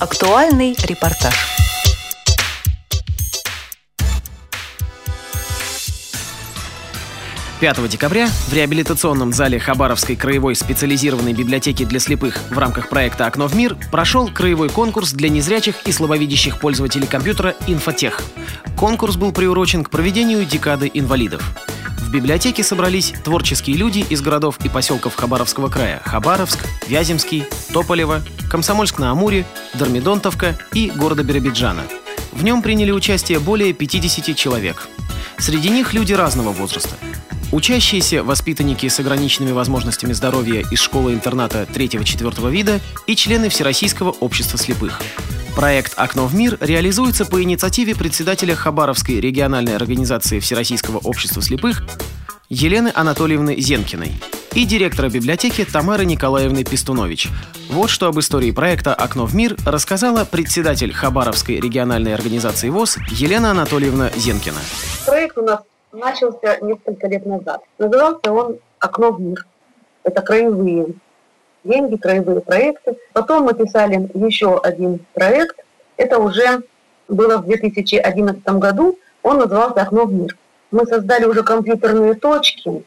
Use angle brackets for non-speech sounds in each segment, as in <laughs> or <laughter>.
Актуальный репортаж. 5 декабря в реабилитационном зале Хабаровской краевой специализированной библиотеки для слепых в рамках проекта «Окно в мир» прошел краевой конкурс для незрячих и слабовидящих пользователей компьютера «Инфотех». Конкурс был приурочен к проведению декады инвалидов. В библиотеке собрались творческие люди из городов и поселков Хабаровского края – Хабаровск, Вяземский, Тополево, Комсомольск-на-Амуре, Дормидонтовка и города Биробиджана. В нем приняли участие более 50 человек. Среди них люди разного возраста – Учащиеся воспитанники с ограниченными возможностями здоровья из школы-интерната 3-4 вида и члены Всероссийского общества слепых. Проект «Окно в мир» реализуется по инициативе председателя Хабаровской региональной организации Всероссийского общества слепых Елены Анатольевны Зенкиной и директора библиотеки Тамары Николаевны Пестунович. Вот что об истории проекта «Окно в мир» рассказала председатель Хабаровской региональной организации ВОЗ Елена Анатольевна Зенкина. Проект у нас начался несколько лет назад. Назывался он «Окно в мир». Это краевые деньги, краевые проекты. Потом мы писали еще один проект. Это уже было в 2011 году. Он назывался «Окно в мир». Мы создали уже компьютерные точки,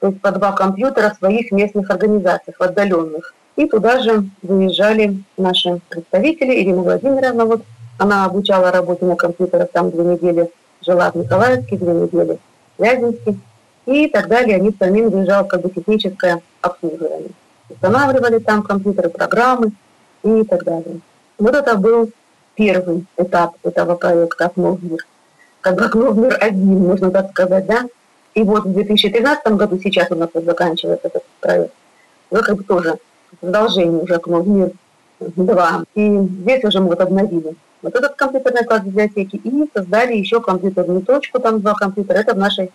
то есть по два компьютера своих местных организациях, отдаленных. И туда же выезжали наши представители. Ирина Владимировна, вот она обучала работе на компьютерах там две недели жила в Николаевске две недели, в Вяземске. И так далее. Они самим выезжали как бы техническое обслуживание. Устанавливали там компьютеры, программы и так далее. Вот это был первый этап этого проекта «Окно в мир». Как бы «Окно в мир» один, можно так сказать, да? И вот в 2013 году, сейчас у нас вот заканчивается этот проект, уже как бы тоже продолжение уже «Окно в мир» 2. И здесь уже мы вот обновили вот этот компьютерный класс библиотеки и создали еще компьютерную точку, там два компьютера, это в нашей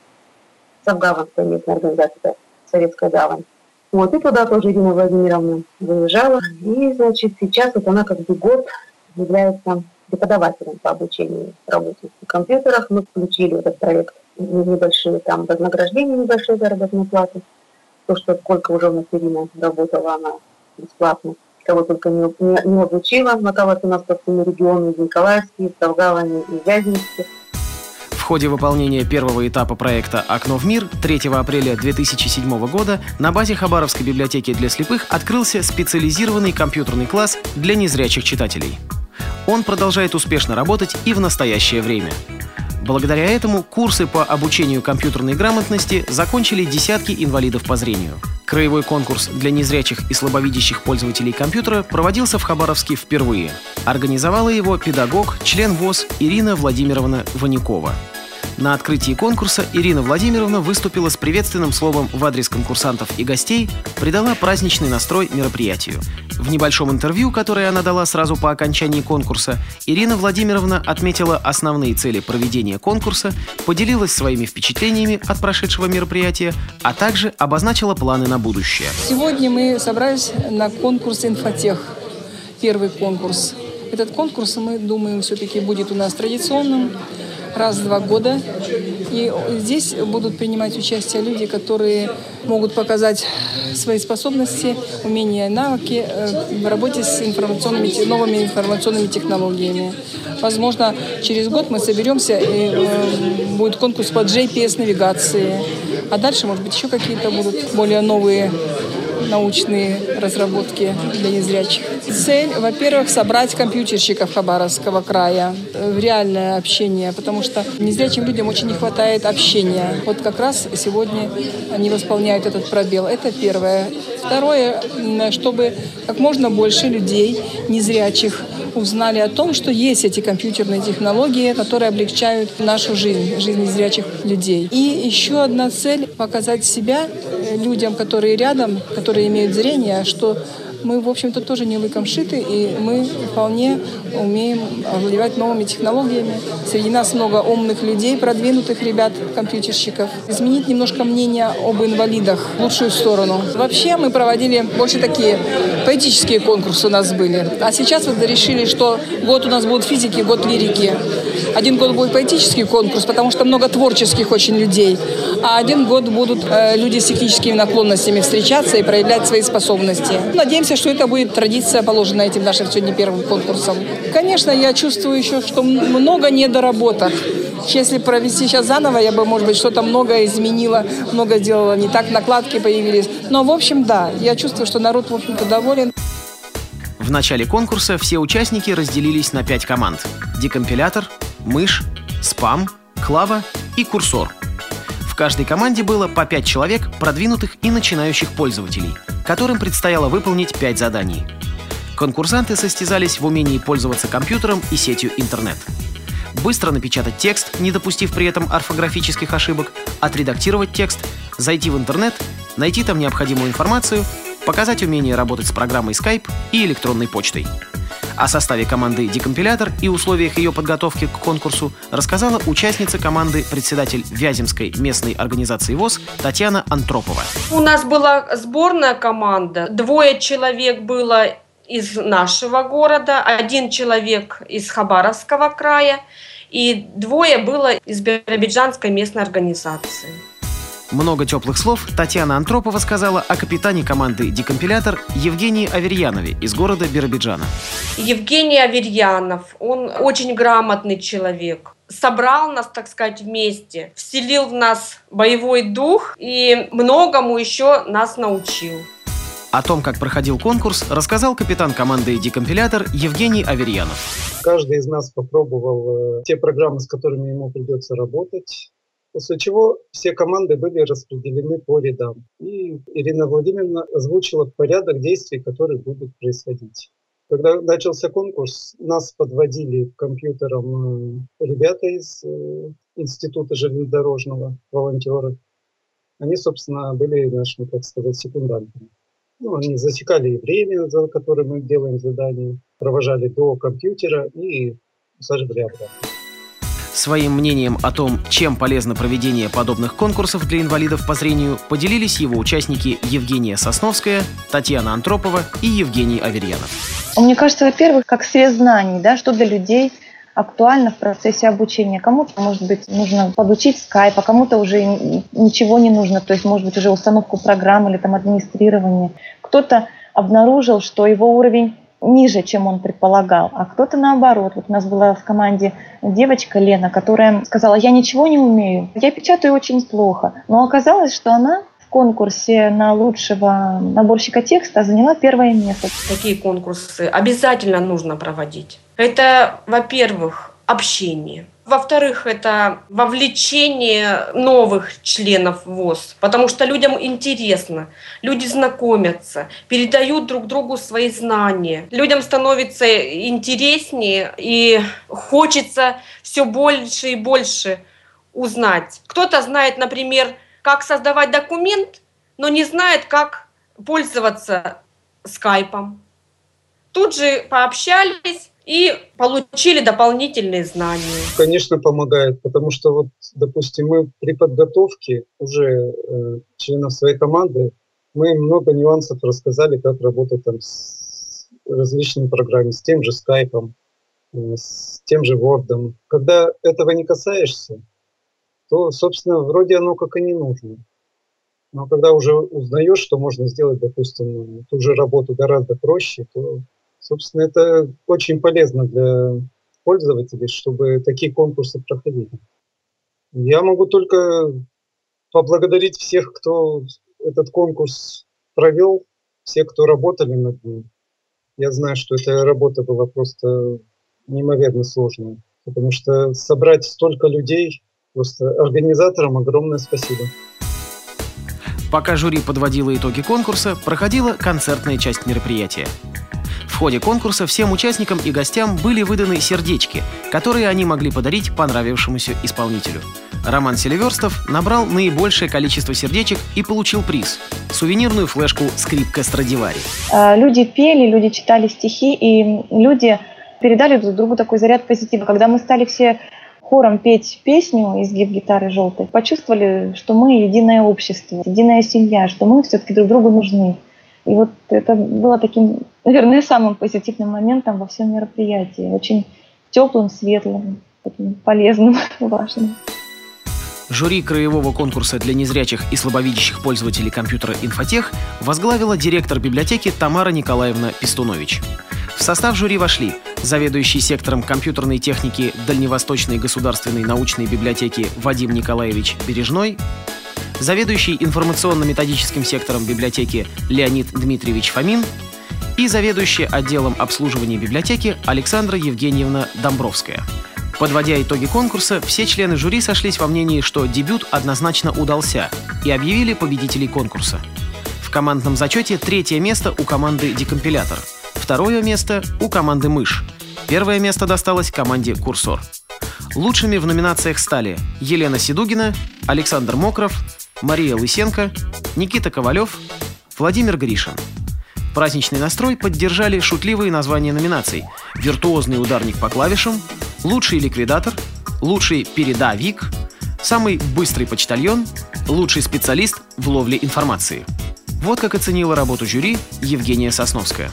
Савгаванской местной организации, Советская Гавань. Вот, и туда тоже Ирина Владимировна выезжала. И, значит, сейчас вот она как бы год является преподавателем по обучению работе на компьютерах. Мы включили этот проект небольшие там вознаграждения, небольшие заработные платы. То, что сколько уже у нас Ирина работала, она бесплатно кого только не, не, не обучила. Моталась у нас по всему региону, из Николаевске, из Долгавани, из Вяземске. В ходе выполнения первого этапа проекта «Окно в мир» 3 апреля 2007 года на базе Хабаровской библиотеки для слепых открылся специализированный компьютерный класс для незрячих читателей. Он продолжает успешно работать и в настоящее время. Благодаря этому курсы по обучению компьютерной грамотности закончили десятки инвалидов по зрению. Краевой конкурс для незрячих и слабовидящих пользователей компьютера проводился в Хабаровске впервые. Организовала его педагог, член ВОЗ Ирина Владимировна Ваникова. На открытии конкурса Ирина Владимировна выступила с приветственным словом в адрес конкурсантов и гостей, придала праздничный настрой мероприятию. В небольшом интервью, которое она дала сразу по окончании конкурса, Ирина Владимировна отметила основные цели проведения конкурса, поделилась своими впечатлениями от прошедшего мероприятия, а также обозначила планы на будущее. Сегодня мы собрались на конкурс «Инфотех», первый конкурс. Этот конкурс, мы думаем, все-таки будет у нас традиционным раз в два года. И здесь будут принимать участие люди, которые могут показать свои способности, умения, навыки э, в работе с информационными, новыми информационными технологиями. Возможно, через год мы соберемся и э, будет конкурс по GPS-навигации. А дальше, может быть, еще какие-то будут более новые научные разработки для незрячих. Цель, во-первых, собрать компьютерщиков Хабаровского края в реальное общение, потому что незрячим людям очень не хватает общения. Вот как раз сегодня они восполняют этот пробел. Это первое. Второе, чтобы как можно больше людей незрячих узнали о том, что есть эти компьютерные технологии, которые облегчают нашу жизнь, жизнь незрячих людей. И еще одна цель – показать себя людям, которые рядом, которые имеют зрение, что мы, в общем-то, тоже не лыком шиты, и мы вполне умеем овладевать новыми технологиями. Среди нас много умных людей, продвинутых ребят, компьютерщиков. Изменить немножко мнение об инвалидах в лучшую сторону. Вообще мы проводили больше такие поэтические конкурсы у нас были. А сейчас вот решили, что год у нас будут физики, год лирики. Один год будет поэтический конкурс, потому что много творческих очень людей. А один год будут э, люди с техническими наклонностями встречаться и проявлять свои способности. Надеемся, надеемся, что это будет традиция, положенная этим нашим сегодня первым конкурсом. Конечно, я чувствую еще, что много недоработок. Если провести сейчас заново, я бы, может быть, что-то много изменила, много сделала не так, накладки появились. Но, в общем, да, я чувствую, что народ, в общем-то, доволен. В начале конкурса все участники разделились на пять команд. Декомпилятор, мышь, спам, клава и курсор. В каждой команде было по пять человек, продвинутых и начинающих пользователей, которым предстояло выполнить пять заданий. Конкурсанты состязались в умении пользоваться компьютером и сетью интернет. Быстро напечатать текст, не допустив при этом орфографических ошибок, отредактировать текст, зайти в интернет, найти там необходимую информацию показать умение работать с программой Skype и электронной почтой. О составе команды «Декомпилятор» и условиях ее подготовки к конкурсу рассказала участница команды, председатель Вяземской местной организации ВОЗ Татьяна Антропова. У нас была сборная команда. Двое человек было из нашего города, один человек из Хабаровского края и двое было из Биробиджанской местной организации. Много теплых слов Татьяна Антропова сказала о капитане команды «Декомпилятор» Евгении Аверьянове из города Биробиджана. Евгений Аверьянов, он очень грамотный человек собрал нас, так сказать, вместе, вселил в нас боевой дух и многому еще нас научил. О том, как проходил конкурс, рассказал капитан команды «Декомпилятор» Евгений Аверьянов. Каждый из нас попробовал э, те программы, с которыми ему придется работать. После чего все команды были распределены по рядам. И Ирина Владимировна озвучила порядок действий, которые будут происходить. Когда начался конкурс, нас подводили к компьютерам э, ребята из э, Института железнодорожного, волонтеры. Они, собственно, были нашими, так сказать, секундантами. Ну, они засекали время, за которое мы делаем задание, провожали до компьютера и сажали обратно. Своим мнением о том, чем полезно проведение подобных конкурсов для инвалидов по зрению, поделились его участники Евгения Сосновская, Татьяна Антропова и Евгений Аверьянов. Мне кажется, во-первых, как срез знаний, да, что для людей актуально в процессе обучения. Кому-то, может быть, нужно подучить скайп, а кому-то уже ничего не нужно, то есть, может быть, уже установку программ или там администрирование. Кто-то обнаружил, что его уровень ниже, чем он предполагал, а кто-то наоборот. Вот у нас была в команде девочка Лена, которая сказала, я ничего не умею, я печатаю очень плохо. Но оказалось, что она в конкурсе на лучшего наборщика текста заняла первое место. Такие конкурсы обязательно нужно проводить. Это, во-первых, общение. Во-вторых, это вовлечение новых членов ВОЗ, потому что людям интересно, люди знакомятся, передают друг другу свои знания. Людям становится интереснее и хочется все больше и больше узнать. Кто-то знает, например, как создавать документ, но не знает, как пользоваться скайпом. Тут же пообщались, и получили дополнительные знания. Конечно, помогает, потому что вот, допустим, мы при подготовке уже э, членов своей команды, мы много нюансов рассказали, как работать там с различными программами, с тем же скайпом, э, с тем же Word. Когда этого не касаешься, то, собственно, вроде оно как и не нужно. Но когда уже узнаешь, что можно сделать, допустим, ту же работу гораздо проще, то Собственно, это очень полезно для пользователей, чтобы такие конкурсы проходили. Я могу только поблагодарить всех, кто этот конкурс провел, все, кто работали над ним. Я знаю, что эта работа была просто неимоверно сложная, потому что собрать столько людей, просто организаторам огромное спасибо. Пока жюри подводило итоги конкурса, проходила концертная часть мероприятия ходе конкурса всем участникам и гостям были выданы сердечки, которые они могли подарить понравившемуся исполнителю. Роман Селиверстов набрал наибольшее количество сердечек и получил приз – сувенирную флешку «Скрипка Страдивари». А, люди пели, люди читали стихи, и люди передали друг другу такой заряд позитива. Когда мы стали все хором петь песню «Изгиб гитары желтой», почувствовали, что мы единое общество, единая семья, что мы все-таки друг другу нужны. И вот это было таким, наверное, самым позитивным моментом во всем мероприятии. Очень теплым, светлым, таким полезным, <laughs> важным. Жюри краевого конкурса для незрячих и слабовидящих пользователей компьютера «Инфотех» возглавила директор библиотеки Тамара Николаевна Пестунович. В состав жюри вошли заведующий сектором компьютерной техники Дальневосточной государственной научной библиотеки Вадим Николаевич Бережной, заведующий информационно-методическим сектором библиотеки Леонид Дмитриевич Фомин и заведующий отделом обслуживания библиотеки Александра Евгеньевна Домбровская. Подводя итоги конкурса, все члены жюри сошлись во мнении, что дебют однозначно удался, и объявили победителей конкурса. В командном зачете третье место у команды «Декомпилятор», второе место у команды «Мышь», первое место досталось команде «Курсор». Лучшими в номинациях стали Елена Седугина, Александр Мокров, Мария Лысенко, Никита Ковалев, Владимир Гришин. Праздничный настрой поддержали шутливые названия номинаций «Виртуозный ударник по клавишам», лучший ликвидатор, лучший передавик, самый быстрый почтальон, лучший специалист в ловле информации. Вот как оценила работу жюри Евгения Сосновская.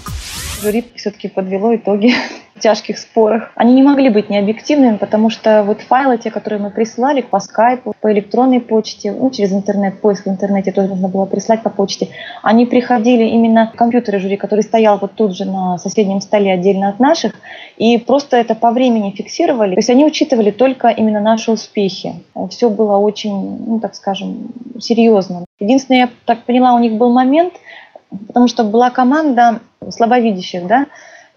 Жюри все-таки подвело итоги тяжких спорах. Они не могли быть необъективными, потому что вот файлы, те, которые мы присылали по скайпу, по электронной почте, ну, через интернет, поиск в интернете тоже нужно было прислать по почте, они приходили именно компьютеры жюри, который стоял вот тут же на соседнем столе отдельно от наших, и просто это по времени фиксировали. То есть они учитывали только именно наши успехи. Все было очень, ну, так скажем, серьезно. Единственное, я так поняла, у них был момент, потому что была команда слабовидящих, да,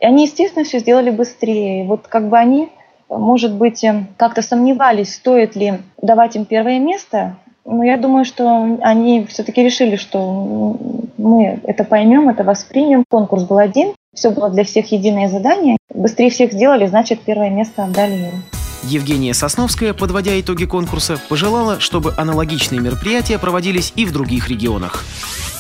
и они, естественно, все сделали быстрее. Вот как бы они, может быть, эм, как-то сомневались, стоит ли давать им первое место. Но я думаю, что они все-таки решили, что мы это поймем, это воспримем. Конкурс был один, все было для всех единое задание. Быстрее всех сделали, значит, первое место отдали им. Евгения Сосновская, подводя итоги конкурса, пожелала, чтобы аналогичные мероприятия проводились и в других регионах.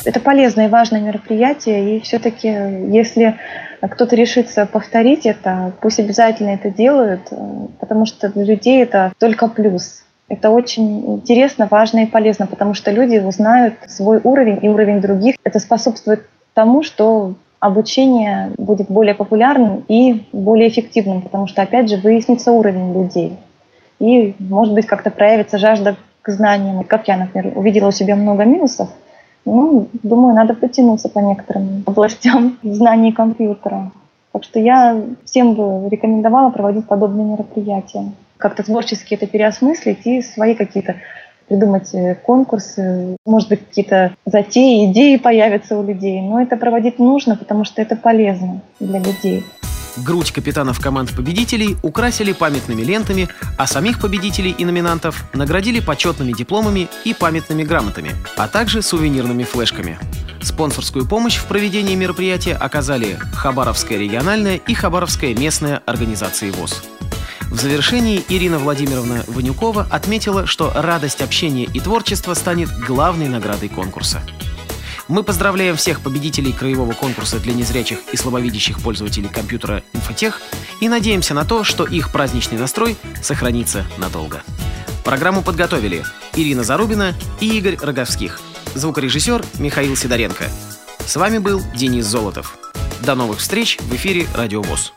Это полезное и важное мероприятие, и все-таки, если кто-то решится повторить это, пусть обязательно это делают, э, потому что для людей это только плюс. Это очень интересно, важно и полезно, потому что люди узнают свой уровень и уровень других. Это способствует тому, что обучение будет более популярным и более эффективным, потому что, опять же, выяснится уровень людей. И, может быть, как-то проявится жажда к знаниям. Как я, например, увидела у себя много минусов – ну, думаю, надо потянуться по некоторым областям <laughs> знаний компьютера. Так что я всем бы рекомендовала проводить подобные мероприятия. Как-то творчески это переосмыслить и свои какие-то придумать э, конкурсы, может быть, какие-то затеи, идеи появятся у людей. Но это проводить нужно, потому что это полезно для людей. Грудь капитанов команд победителей украсили памятными лентами, а самих победителей и номинантов наградили почетными дипломами и памятными грамотами, а также сувенирными флешками. Спонсорскую помощь в проведении мероприятия оказали Хабаровская региональная и Хабаровская местная организации ВОЗ. В завершении Ирина Владимировна Ванюкова отметила, что радость общения и творчества станет главной наградой конкурса. Мы поздравляем всех победителей краевого конкурса для незрячих и слабовидящих пользователей компьютера «Инфотех» и надеемся на то, что их праздничный настрой сохранится надолго. Программу подготовили Ирина Зарубина и Игорь Роговских. Звукорежиссер Михаил Сидоренко. С вами был Денис Золотов. До новых встреч в эфире «Радио ВОЗ».